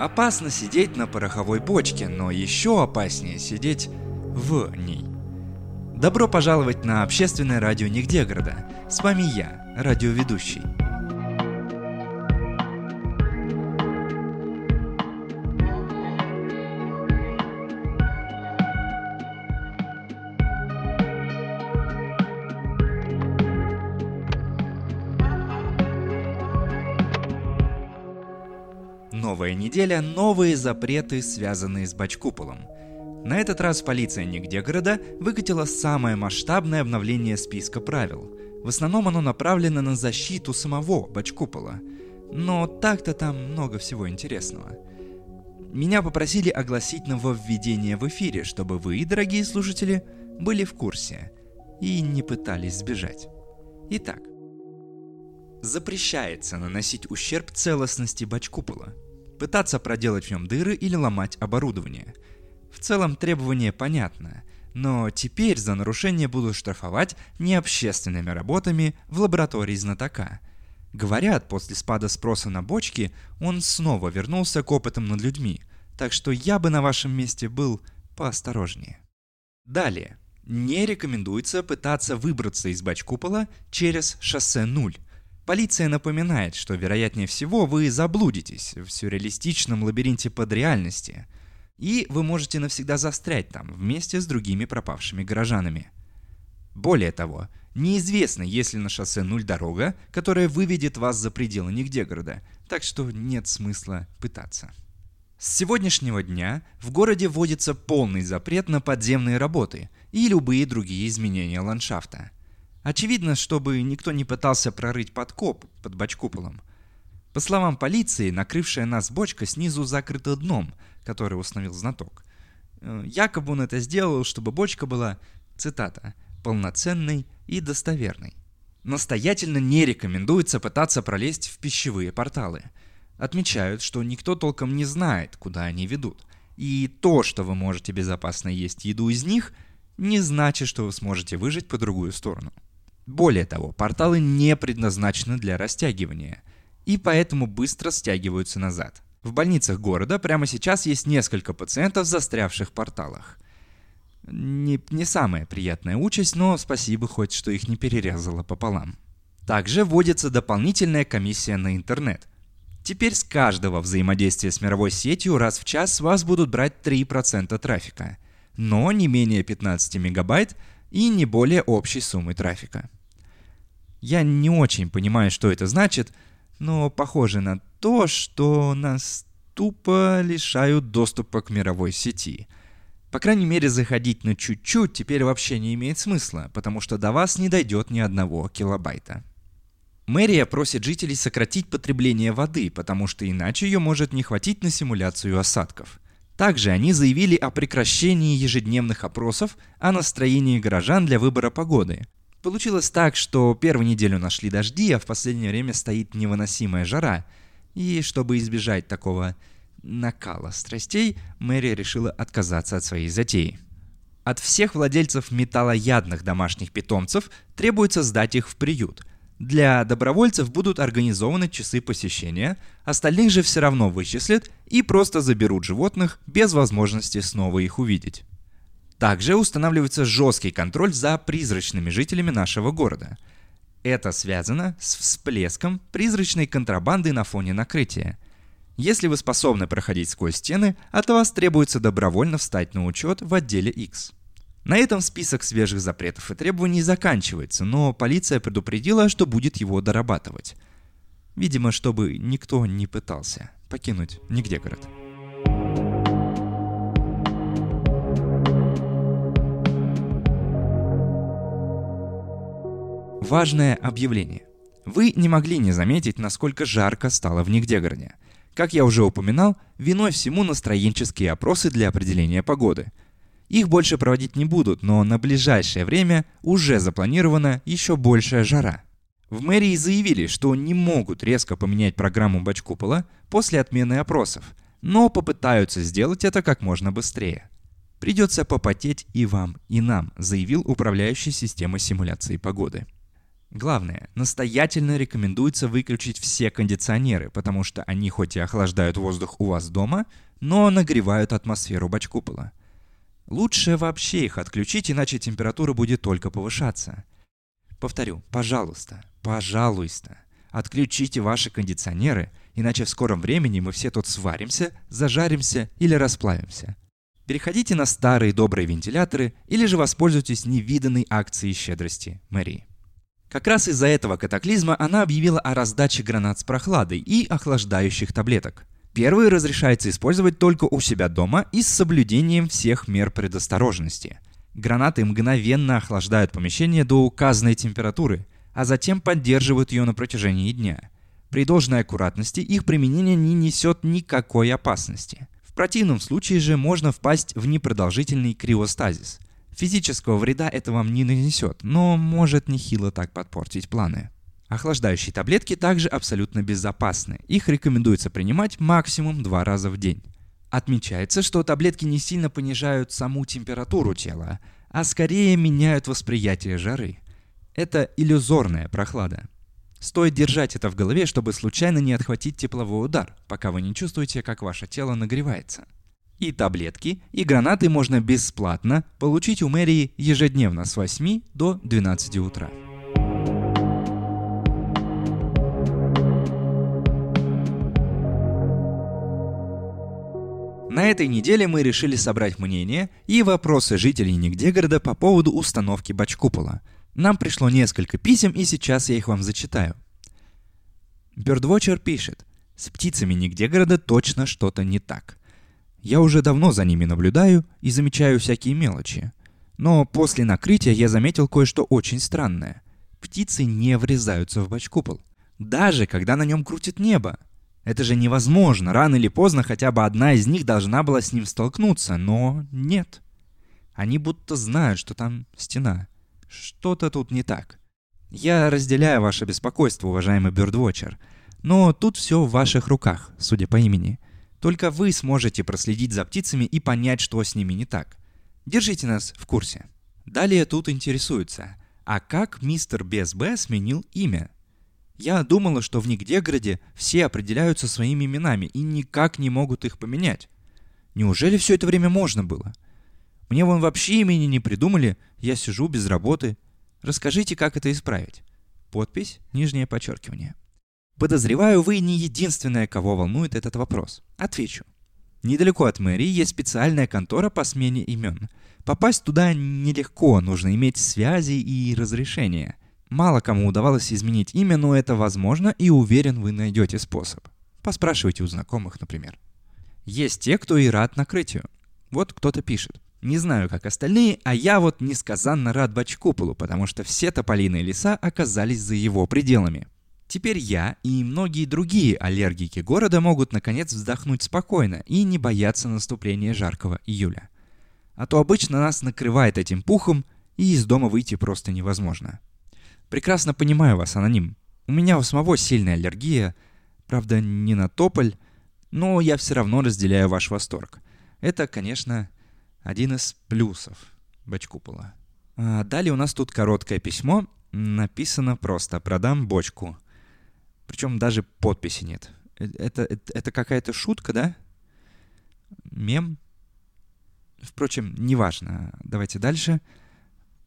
Опасно сидеть на пороховой бочке, но еще опаснее сидеть в ней. Добро пожаловать на общественное радио Нигде города. С вами я, радиоведущий. Новая неделя, новые запреты, связанные с бачкуполом. На этот раз полиция нигде города выкатила самое масштабное обновление списка правил. В основном оно направлено на защиту самого бачкупола. Но так-то там много всего интересного. Меня попросили огласить нововведение в эфире, чтобы вы, дорогие слушатели, были в курсе и не пытались сбежать. Итак, запрещается наносить ущерб целостности бачкупола – пытаться проделать в нем дыры или ломать оборудование. В целом требование понятно, но теперь за нарушение будут штрафовать необщественными работами в лаборатории знатока. Говорят, после спада спроса на бочки он снова вернулся к опытам над людьми, так что я бы на вашем месте был поосторожнее. Далее. Не рекомендуется пытаться выбраться из бачкупола через шоссе 0, Полиция напоминает, что вероятнее всего вы заблудитесь в сюрреалистичном лабиринте под реальности, и вы можете навсегда застрять там вместе с другими пропавшими горожанами. Более того, неизвестно, есть ли на шоссе нуль дорога, которая выведет вас за пределы нигде города, так что нет смысла пытаться. С сегодняшнего дня в городе вводится полный запрет на подземные работы и любые другие изменения ландшафта – Очевидно, чтобы никто не пытался прорыть подкоп под бачкуполом. По словам полиции, накрывшая нас бочка снизу закрыта дном, который установил знаток. Э, якобы он это сделал, чтобы бочка была, цитата, полноценной и достоверной. Настоятельно не рекомендуется пытаться пролезть в пищевые порталы. Отмечают, что никто толком не знает, куда они ведут. И то, что вы можете безопасно есть еду из них, не значит, что вы сможете выжить по другую сторону. Более того, порталы не предназначены для растягивания, и поэтому быстро стягиваются назад. В больницах города прямо сейчас есть несколько пациентов, застрявших в порталах. Не, не самая приятная участь, но спасибо хоть, что их не перерезало пополам. Также вводится дополнительная комиссия на интернет. Теперь с каждого взаимодействия с мировой сетью раз в час вас будут брать 3% трафика, но не менее 15 мегабайт и не более общей суммы трафика. Я не очень понимаю, что это значит, но похоже на то, что нас тупо лишают доступа к мировой сети. По крайней мере, заходить на чуть-чуть теперь вообще не имеет смысла, потому что до вас не дойдет ни одного килобайта. Мэрия просит жителей сократить потребление воды, потому что иначе ее может не хватить на симуляцию осадков. Также они заявили о прекращении ежедневных опросов о настроении горожан для выбора погоды, Получилось так, что первую неделю нашли дожди, а в последнее время стоит невыносимая жара. И чтобы избежать такого накала страстей, Мэри решила отказаться от своей затеи. От всех владельцев металлоядных домашних питомцев требуется сдать их в приют. Для добровольцев будут организованы часы посещения, остальных же все равно вычислят и просто заберут животных без возможности снова их увидеть. Также устанавливается жесткий контроль за призрачными жителями нашего города. Это связано с всплеском призрачной контрабанды на фоне накрытия. Если вы способны проходить сквозь стены, от вас требуется добровольно встать на учет в отделе X. На этом список свежих запретов и требований заканчивается, но полиция предупредила, что будет его дорабатывать. Видимо, чтобы никто не пытался покинуть нигде город. Важное объявление. Вы не могли не заметить, насколько жарко стало в Нигдегороде. Как я уже упоминал, виной всему настроенческие опросы для определения погоды. Их больше проводить не будут, но на ближайшее время уже запланирована еще большая жара. В мэрии заявили, что не могут резко поменять программу Бачкупола после отмены опросов, но попытаются сделать это как можно быстрее. Придется попотеть и вам, и нам, заявил управляющий системой симуляции погоды. Главное, настоятельно рекомендуется выключить все кондиционеры, потому что они хоть и охлаждают воздух у вас дома, но нагревают атмосферу бачкупола. Лучше вообще их отключить, иначе температура будет только повышаться. Повторю, пожалуйста, пожалуйста, отключите ваши кондиционеры, иначе в скором времени мы все тут сваримся, зажаримся или расплавимся. Переходите на старые добрые вентиляторы или же воспользуйтесь невиданной акцией щедрости мэрии. Как раз из-за этого катаклизма она объявила о раздаче гранат с прохладой и охлаждающих таблеток. Первые разрешается использовать только у себя дома и с соблюдением всех мер предосторожности. Гранаты мгновенно охлаждают помещение до указанной температуры, а затем поддерживают ее на протяжении дня. При должной аккуратности их применение не несет никакой опасности. В противном случае же можно впасть в непродолжительный криостазис – Физического вреда это вам не нанесет, но может нехило так подпортить планы. Охлаждающие таблетки также абсолютно безопасны. Их рекомендуется принимать максимум два раза в день. Отмечается, что таблетки не сильно понижают саму температуру тела, а скорее меняют восприятие жары. Это иллюзорная прохлада. Стоит держать это в голове, чтобы случайно не отхватить тепловой удар, пока вы не чувствуете, как ваше тело нагревается. И таблетки, и гранаты можно бесплатно получить у мэрии ежедневно с 8 до 12 утра. На этой неделе мы решили собрать мнение и вопросы жителей Нигдегорода по поводу установки бачкупола. Нам пришло несколько писем, и сейчас я их вам зачитаю. Birdwatcher пишет, с птицами Нигдегорода точно что-то не так. Я уже давно за ними наблюдаю и замечаю всякие мелочи. Но после накрытия я заметил кое-что очень странное. Птицы не врезаются в бачкупол. Даже когда на нем крутит небо. Это же невозможно. Рано или поздно хотя бы одна из них должна была с ним столкнуться, но нет. Они будто знают, что там стена. Что-то тут не так. Я разделяю ваше беспокойство, уважаемый Бёрдвотчер, но тут все в ваших руках, судя по имени – только вы сможете проследить за птицами и понять, что с ними не так. Держите нас в курсе. Далее тут интересуются, а как мистер БСБ сменил имя? Я думала, что в Нигдеграде все определяются своими именами и никак не могут их поменять. Неужели все это время можно было? Мне вон вообще имени не придумали, я сижу без работы. Расскажите, как это исправить. Подпись, нижнее подчеркивание. Подозреваю, вы не единственная, кого волнует этот вопрос. Отвечу. Недалеко от мэрии есть специальная контора по смене имен. Попасть туда нелегко, нужно иметь связи и разрешения. Мало кому удавалось изменить имя, но это возможно, и уверен, вы найдете способ. Поспрашивайте у знакомых, например. Есть те, кто и рад накрытию. Вот кто-то пишет. Не знаю, как остальные, а я вот несказанно рад Бачкуполу, потому что все тополиные леса оказались за его пределами. Теперь я и многие другие аллергики города могут наконец вздохнуть спокойно и не бояться наступления жаркого июля. А то обычно нас накрывает этим пухом, и из дома выйти просто невозможно. Прекрасно понимаю вас, аноним. У меня у самого сильная аллергия, правда, не на тополь, но я все равно разделяю ваш восторг. Это, конечно, один из плюсов бочкупола. А далее у нас тут короткое письмо, написано просто «Продам бочку». Причем даже подписи нет. Э, это, это, это какая-то шутка, да? Мем? Впрочем, неважно. Давайте дальше.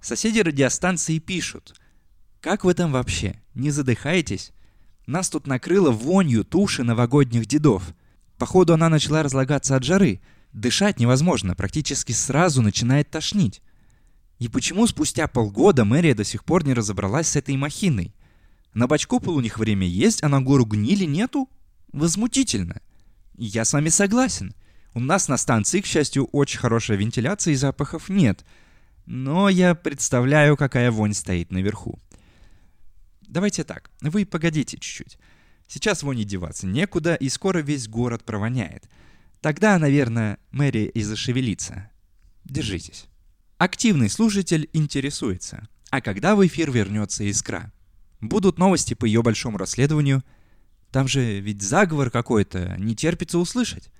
Соседи радиостанции пишут. Как вы там вообще? Не задыхаетесь? Нас тут накрыло вонью туши новогодних дедов. Походу, она начала разлагаться от жары. Дышать невозможно, практически сразу начинает тошнить. И почему спустя полгода мэрия до сих пор не разобралась с этой махиной? На бачкопол у них время есть, а на гору гнили нету? Возмутительно. Я с вами согласен. У нас на станции, к счастью, очень хорошая вентиляция и запахов нет. Но я представляю, какая вонь стоит наверху. Давайте так, вы погодите чуть-чуть. Сейчас вони деваться некуда, и скоро весь город провоняет. Тогда, наверное, мэрия и зашевелится. Держитесь. Активный слушатель интересуется. А когда в эфир вернется искра? Будут новости по ее большому расследованию. Там же ведь заговор какой-то, не терпится услышать.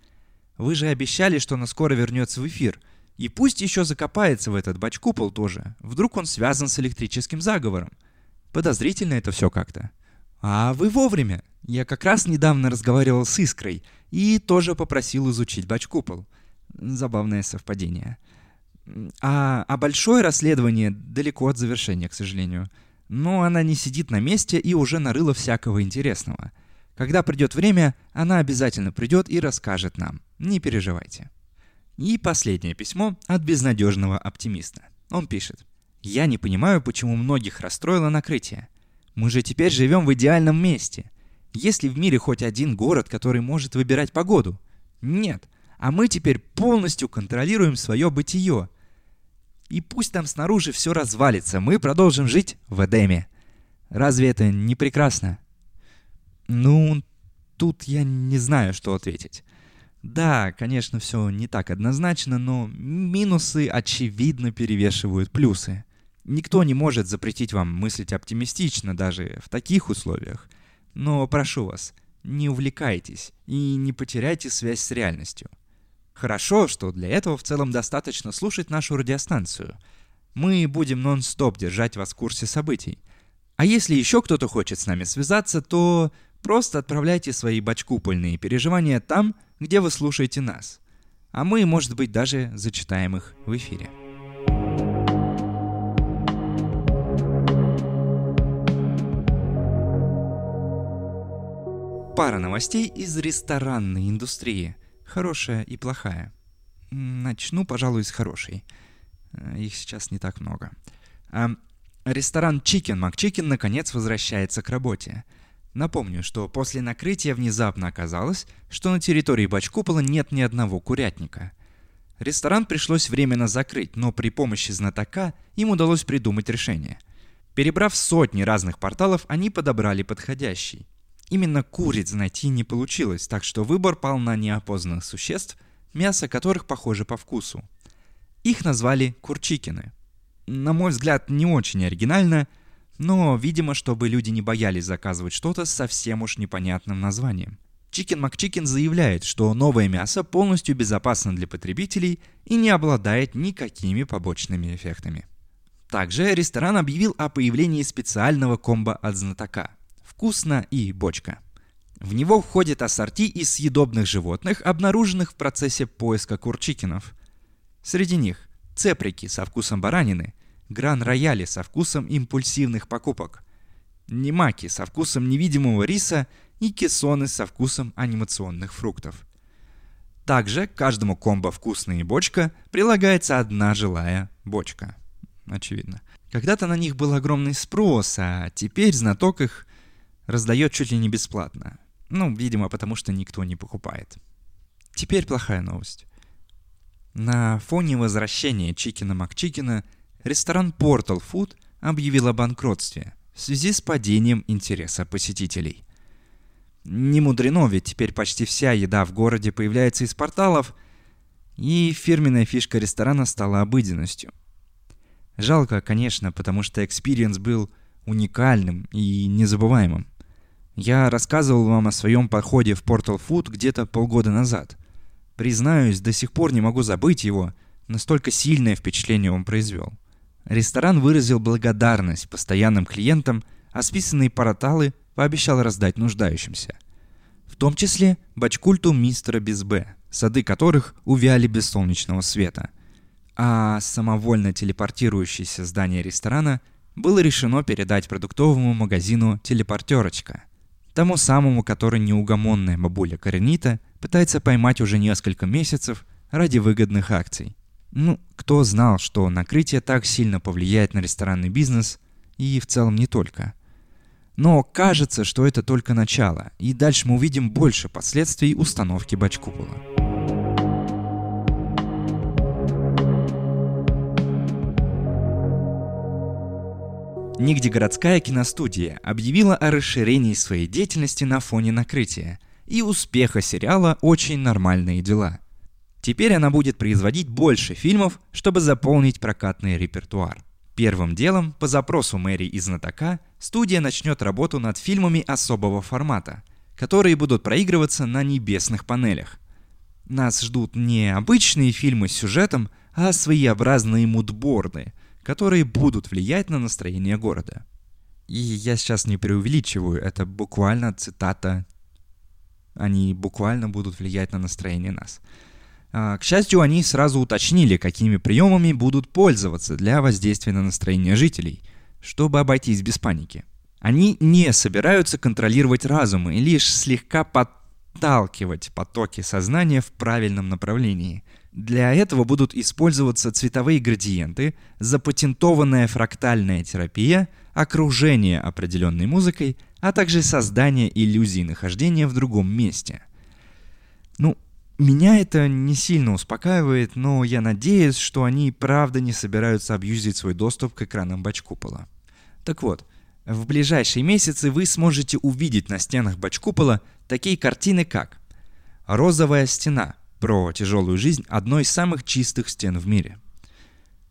Вы же обещали, что она скоро вернется в эфир. И пусть еще закопается в этот бач-купол тоже. Вдруг он связан с электрическим заговором. Подозрительно это все как-то. А вы вовремя. Я как раз недавно разговаривал с Искрой и тоже попросил изучить бач-купол. Забавное совпадение. А, а большое расследование далеко от завершения, к сожалению. Но она не сидит на месте и уже нарыла всякого интересного. Когда придет время, она обязательно придет и расскажет нам. Не переживайте. И последнее письмо от безнадежного оптимиста. Он пишет. «Я не понимаю, почему многих расстроило накрытие. Мы же теперь живем в идеальном месте. Есть ли в мире хоть один город, который может выбирать погоду? Нет. А мы теперь полностью контролируем свое бытие. И пусть там снаружи все развалится, мы продолжим жить в Эдеме. Разве это не прекрасно? Ну, тут я не знаю, что ответить. Да, конечно, все не так однозначно, но минусы очевидно перевешивают плюсы. Никто не может запретить вам мыслить оптимистично даже в таких условиях. Но прошу вас, не увлекайтесь и не потеряйте связь с реальностью. Хорошо, что для этого в целом достаточно слушать нашу радиостанцию. Мы будем нон-стоп держать вас в курсе событий. А если еще кто-то хочет с нами связаться, то просто отправляйте свои бачкупольные переживания там, где вы слушаете нас. А мы, может быть, даже зачитаем их в эфире. Пара новостей из ресторанной индустрии. Хорошая и плохая. Начну, пожалуй, с хорошей. Э, их сейчас не так много. Ресторан Chicken McChicken наконец возвращается к работе. Напомню, что после накрытия внезапно оказалось, что на территории Бачкупола нет ни одного курятника. Ресторан пришлось временно закрыть, но при помощи знатока им удалось придумать решение. Перебрав сотни разных порталов, они подобрали подходящий. Именно куриц найти не получилось, так что выбор пал на неопознанных существ, мясо которых похоже по вкусу. Их назвали курчикины. На мой взгляд, не очень оригинально, но, видимо, чтобы люди не боялись заказывать что-то с совсем уж непонятным названием. Chicken McChicken заявляет, что новое мясо полностью безопасно для потребителей и не обладает никакими побочными эффектами. Также ресторан объявил о появлении специального комбо от знатока – вкусно и бочка. В него входит ассорти из съедобных животных, обнаруженных в процессе поиска курчикинов. Среди них цеприки со вкусом баранины, гран-рояли со вкусом импульсивных покупок, немаки со вкусом невидимого риса и кессоны со вкусом анимационных фруктов. Также к каждому комбо «Вкусная бочка» прилагается одна жилая бочка. Очевидно. Когда-то на них был огромный спрос, а теперь знаток их раздает чуть ли не бесплатно. Ну, видимо, потому что никто не покупает. Теперь плохая новость. На фоне возвращения Чикина Макчикина ресторан Portal Food объявил о банкротстве в связи с падением интереса посетителей. Не мудрено, ведь теперь почти вся еда в городе появляется из порталов, и фирменная фишка ресторана стала обыденностью. Жалко, конечно, потому что experience был уникальным и незабываемым. Я рассказывал вам о своем походе в Portal Food где-то полгода назад. Признаюсь, до сих пор не могу забыть его, настолько сильное впечатление он произвел. Ресторан выразил благодарность постоянным клиентам, а списанные параталы пообещал раздать нуждающимся. В том числе бачкульту мистера Безбе, сады которых увяли без солнечного света. А самовольно телепортирующееся здание ресторана было решено передать продуктовому магазину «Телепортерочка», Тому самому, который неугомонная бабуля Каренита пытается поймать уже несколько месяцев ради выгодных акций. Ну, кто знал, что накрытие так сильно повлияет на ресторанный бизнес и в целом не только. Но кажется, что это только начало, и дальше мы увидим больше последствий установки бачкупола. Нигде киностудия объявила о расширении своей деятельности на фоне накрытия и успеха сериала «Очень нормальные дела». Теперь она будет производить больше фильмов, чтобы заполнить прокатный репертуар. Первым делом, по запросу мэрии и знатока, студия начнет работу над фильмами особого формата, которые будут проигрываться на небесных панелях. Нас ждут не обычные фильмы с сюжетом, а своеобразные мудборды, которые будут влиять на настроение города. И я сейчас не преувеличиваю, это буквально цитата. Они буквально будут влиять на настроение нас. А, к счастью, они сразу уточнили, какими приемами будут пользоваться для воздействия на настроение жителей, чтобы обойтись без паники. Они не собираются контролировать разум и лишь слегка подталкивать потоки сознания в правильном направлении. Для этого будут использоваться цветовые градиенты, запатентованная фрактальная терапия, окружение определенной музыкой, а также создание иллюзии нахождения в другом месте. Ну, меня это не сильно успокаивает, но я надеюсь, что они правда не собираются абьюзить свой доступ к экранам бачкупола. Так вот, в ближайшие месяцы вы сможете увидеть на стенах бачкупола такие картины, как «Розовая стена» про тяжелую жизнь одной из самых чистых стен в мире.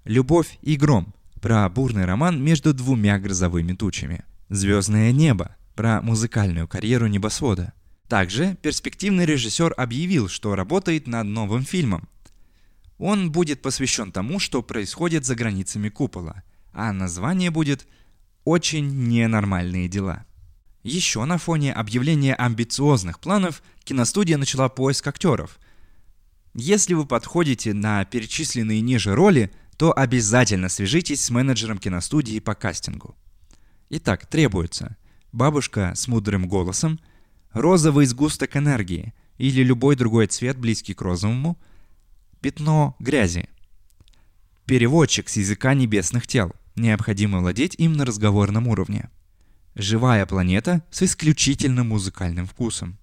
«Любовь и гром» про бурный роман между двумя грозовыми тучами. «Звездное небо» про музыкальную карьеру небосвода – также перспективный режиссер объявил, что работает над новым фильмом. Он будет посвящен тому, что происходит за границами купола, а название будет «Очень ненормальные дела». Еще на фоне объявления амбициозных планов киностудия начала поиск актеров. Если вы подходите на перечисленные ниже роли, то обязательно свяжитесь с менеджером киностудии по кастингу. Итак, требуется бабушка с мудрым голосом – розовый сгусток энергии или любой другой цвет, близкий к розовому, пятно грязи. Переводчик с языка небесных тел. Необходимо владеть им на разговорном уровне. Живая планета с исключительным музыкальным вкусом.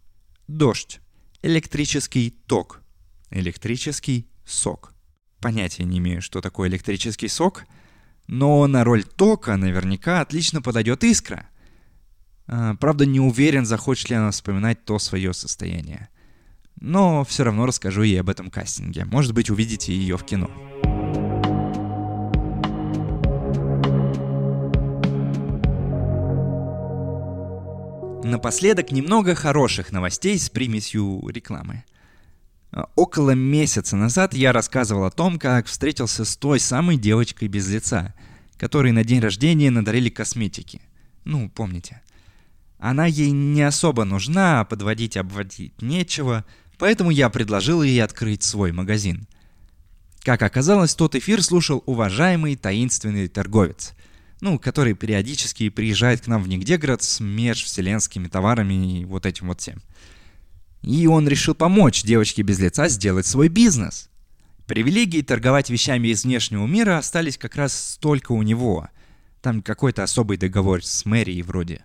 Дождь. Электрический ток. Электрический сок. Понятия не имею, что такое электрический сок, но на роль тока наверняка отлично подойдет искра – а, правда, не уверен, захочет ли она вспоминать то свое состояние. Но все равно расскажу ей об этом кастинге. Может быть, увидите ее в кино. Напоследок немного хороших новостей с примесью рекламы. А, около месяца назад я рассказывал о том, как встретился с той самой девочкой без лица, которой на день рождения надарили косметики. Ну, помните. Она ей не особо нужна, а подводить обводить нечего, поэтому я предложил ей открыть свой магазин. Как оказалось, тот эфир слушал уважаемый таинственный торговец, ну, который периодически приезжает к нам в Нигдеград с межвселенскими товарами и вот этим вот всем. И он решил помочь девочке без лица сделать свой бизнес. Привилегии торговать вещами из внешнего мира остались как раз только у него. Там какой-то особый договор с мэрией вроде.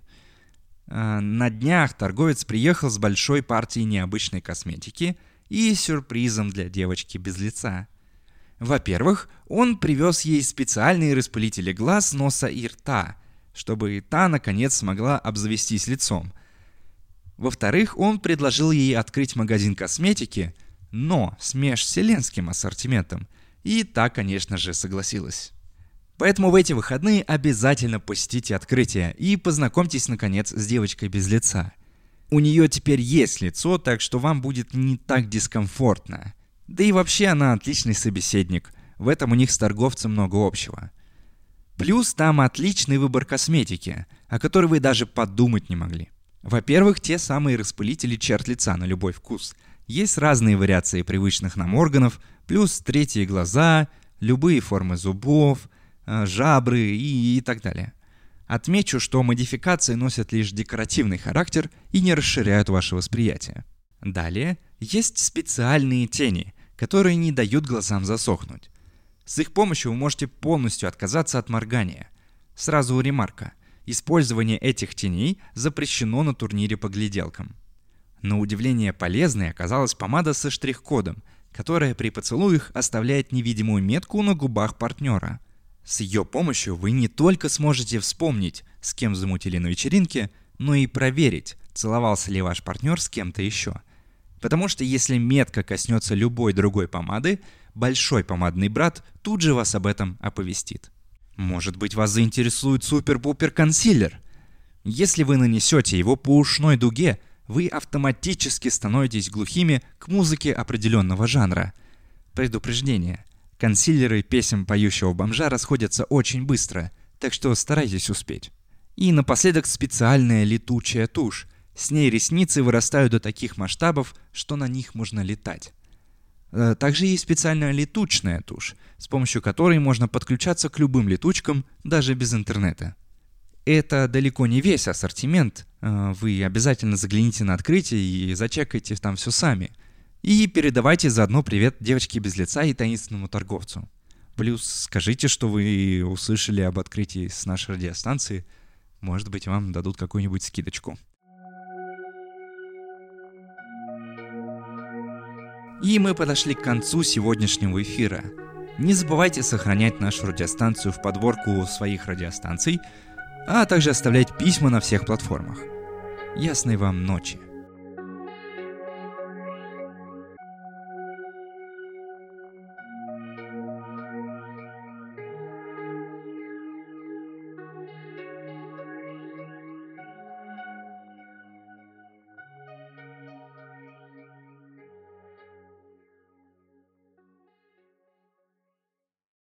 А, на днях торговец приехал с большой партией необычной косметики и сюрпризом для девочки без лица. Во-первых, он привез ей специальные распылители глаз, носа и рта, чтобы та, наконец, смогла обзавестись лицом. Во-вторых, он предложил ей открыть магазин косметики, но с межвселенским ассортиментом, и та, конечно же, согласилась. Поэтому в эти выходные обязательно посетите открытие и познакомьтесь, наконец, с девочкой без лица. У нее теперь есть лицо, так что вам будет не так дискомфортно. Да и вообще она отличный собеседник. В этом у них с торговцем много общего. Плюс там отличный выбор косметики, о которой вы даже подумать не могли. Во-первых, те самые распылители черт лица на любой вкус. Есть разные вариации привычных нам органов, плюс третьи глаза, любые формы зубов – Э, жабры и, и так далее. Отмечу, что модификации носят лишь декоративный характер и не расширяют ваше восприятие. Далее есть специальные тени, которые не дают глазам засохнуть. С их помощью вы можете полностью отказаться от моргания. Сразу ремарка. Использование этих теней запрещено на турнире по гляделкам. На удивление полезной оказалась помада со штрих-кодом, которая при поцелуях оставляет невидимую метку на губах партнера – с ее помощью вы не только сможете вспомнить, с кем замутили на вечеринке, но и проверить, целовался ли ваш партнер с кем-то еще. Потому что если метка коснется любой другой помады, большой помадный брат тут же вас об этом оповестит. Может быть вас заинтересует супер-пупер консилер? Если вы нанесете его по ушной дуге, вы автоматически становитесь глухими к музыке определенного жанра. Предупреждение – Консилеры песен поющего бомжа расходятся очень быстро, так что старайтесь успеть. И напоследок специальная летучая тушь. С ней ресницы вырастают до таких масштабов, что на них можно летать. Э, также есть специальная летучная тушь, с помощью которой можно подключаться к любым летучкам даже без интернета. Это далеко не весь ассортимент. Э, вы обязательно загляните на открытие и зачекайте там все сами. И передавайте заодно привет девочке без лица и таинственному торговцу. Плюс скажите, что вы услышали об открытии с нашей радиостанции – может быть, вам дадут какую-нибудь скидочку. И мы подошли к концу сегодняшнего эфира. Не забывайте сохранять нашу радиостанцию в подборку своих радиостанций, а также оставлять письма на всех платформах. Ясной вам ночи!